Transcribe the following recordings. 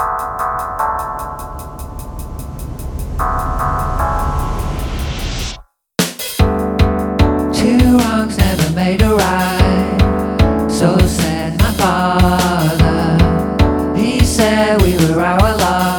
Two wrongs never made a right. So said my father. He said we were our lot.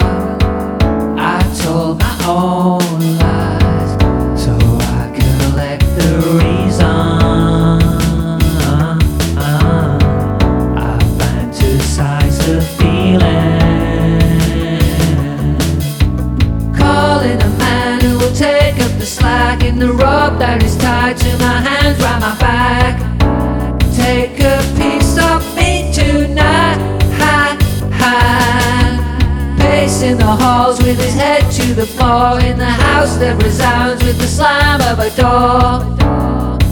In the rope that is tied to my hands round my back. Take a piece of me tonight. Ha, ha. Pacing the halls with his head to the floor in the house that resounds with the slam of a door.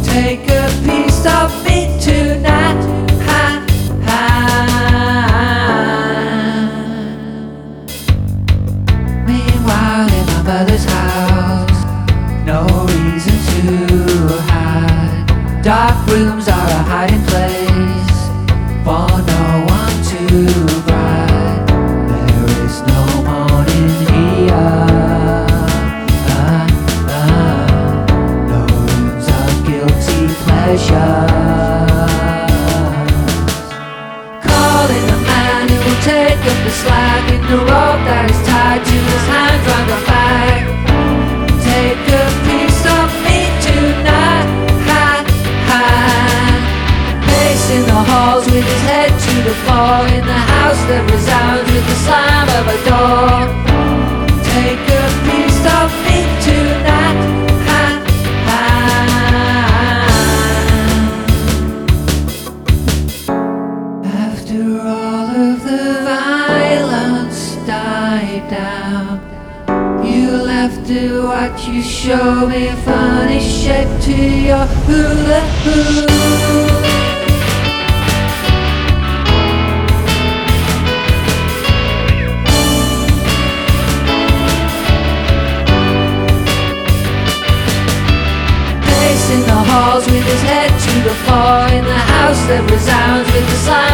Take a piece of me tonight. Ha, ha. Meanwhile, in my mother's house, no reason to hide. Dark rooms are a hiding place for no one too bright. There is no mourning here. No rooms of guilty pleasure. Calling a man who will take up the slack in the rope that is Halls with his head to the floor in the house that resounds with the slam of a door. Take a piece of me tonight. After all of the violence died down, you left to watch you show me a funny shape to your hula hoop. His head to the floor in the house that resounds with the door.